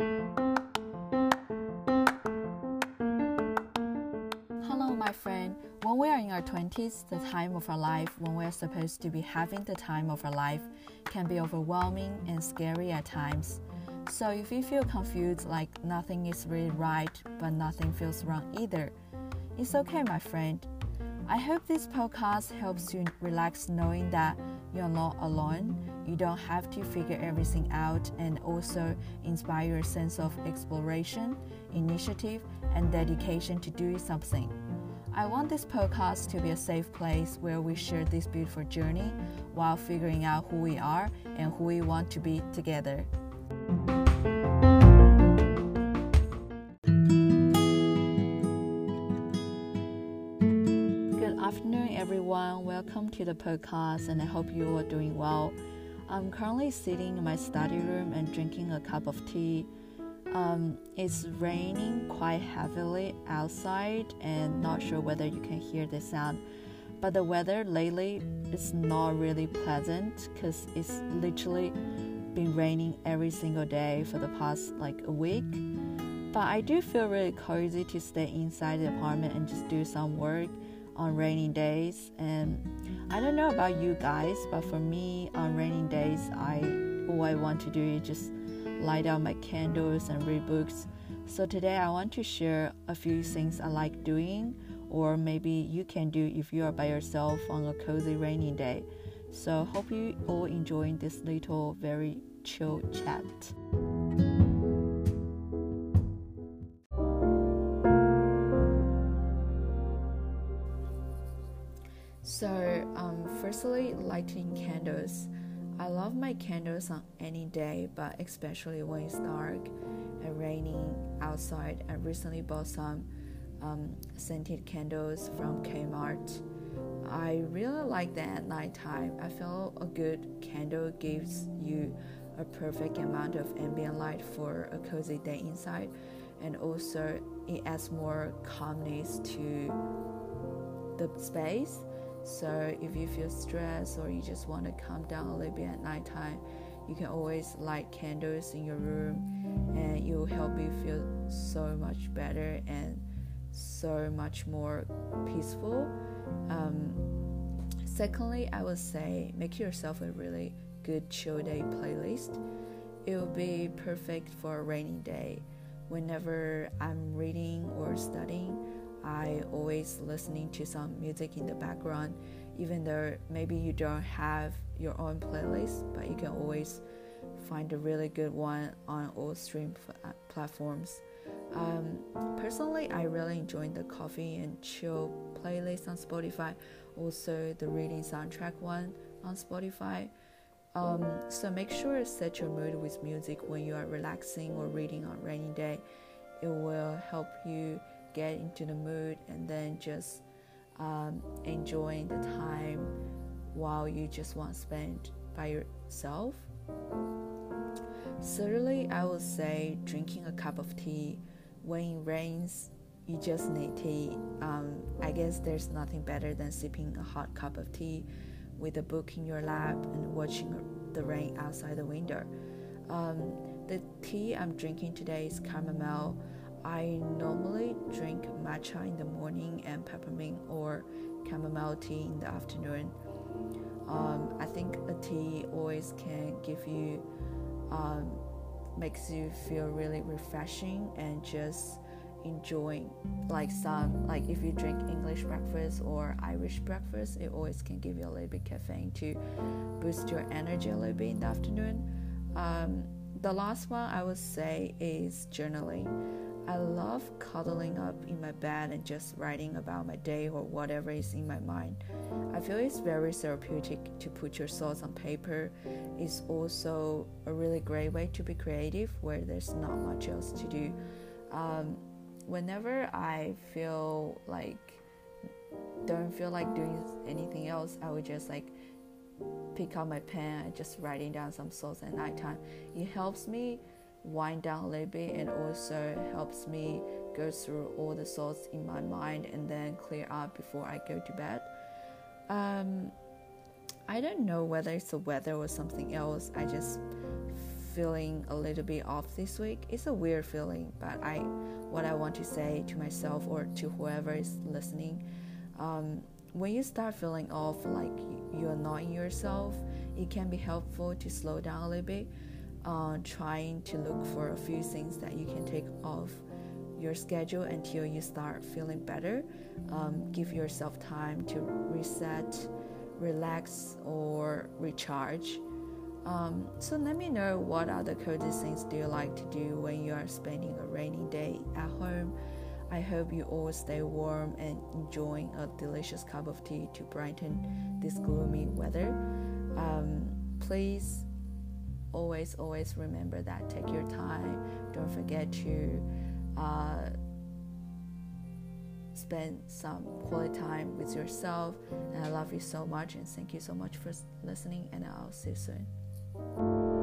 Hello, my friend. When we are in our 20s, the time of our life when we are supposed to be having the time of our life can be overwhelming and scary at times. So, if you feel confused, like nothing is really right, but nothing feels wrong either, it's okay, my friend. I hope this podcast helps you relax knowing that you're not alone. You don't have to figure everything out and also inspire a sense of exploration, initiative, and dedication to doing something. I want this podcast to be a safe place where we share this beautiful journey while figuring out who we are and who we want to be together. Everyone. Welcome to the podcast, and I hope you are doing well. I'm currently sitting in my study room and drinking a cup of tea. Um, it's raining quite heavily outside, and not sure whether you can hear the sound. But the weather lately is not really pleasant because it's literally been raining every single day for the past like a week. But I do feel really cozy to stay inside the apartment and just do some work on rainy days. And I don't know about you guys, but for me, on rainy days, I all I want to do is just light up my candles and read books. So today, I want to share a few things I like doing, or maybe you can do if you are by yourself on a cozy rainy day. So hope you all enjoying this little very chill chat. So, um, firstly, lighting candles. I love my candles on any day, but especially when it's dark and raining outside. I recently bought some um, scented candles from Kmart. I really like that at nighttime. I feel a good candle gives you a perfect amount of ambient light for a cozy day inside, and also it adds more calmness to the space so if you feel stressed or you just want to calm down a little bit at nighttime, you can always light candles in your room and it will help you feel so much better and so much more peaceful. Um, secondly, I would say make yourself a really good chill day playlist. It will be perfect for a rainy day. Whenever I'm reading or studying, I always listening to some music in the background, even though maybe you don't have your own playlist, but you can always find a really good one on all stream pl- platforms. Um, personally, I really enjoy the coffee and chill playlist on Spotify, also the reading soundtrack one on Spotify. Um, so make sure to set your mood with music when you are relaxing or reading on rainy day. It will help you get into the mood and then just um, enjoying the time while you just want to spend by yourself. Certainly, I would say drinking a cup of tea when it rains, you just need tea. Um, I guess there's nothing better than sipping a hot cup of tea with a book in your lap and watching the rain outside the window. Um, the tea I'm drinking today is chamomile I normally drink matcha in the morning and peppermint or chamomile tea in the afternoon. Um, I think a tea always can give you, um, makes you feel really refreshing and just enjoying like some like if you drink English breakfast or Irish breakfast, it always can give you a little bit caffeine to boost your energy a little bit in the afternoon. Um, the last one I would say is journaling. I love cuddling up in my bed and just writing about my day or whatever is in my mind. I feel it's very therapeutic to put your thoughts on paper. It's also a really great way to be creative where there's not much else to do. Um, whenever I feel like don't feel like doing anything else, I would just like pick up my pen and just writing down some thoughts at nighttime. It helps me wind down a little bit and also helps me go through all the thoughts in my mind and then clear up before I go to bed. Um, I don't know whether it's the weather or something else. I just feeling a little bit off this week. It's a weird feeling, but I, what I want to say to myself or to whoever is listening, um, when you start feeling off, like you're annoying yourself, it can be helpful to slow down a little bit, uh, trying to look for a few things that you can take off your schedule until you start feeling better. Um, give yourself time to reset, relax, or recharge. Um, so let me know what other cozy things do you like to do when you are spending a rainy day at home. I hope you all stay warm and enjoying a delicious cup of tea to brighten this gloomy weather. Um, please always, always remember that. Take your time. Don't forget to uh, spend some quality time with yourself. And I love you so much and thank you so much for listening. And I'll see you soon.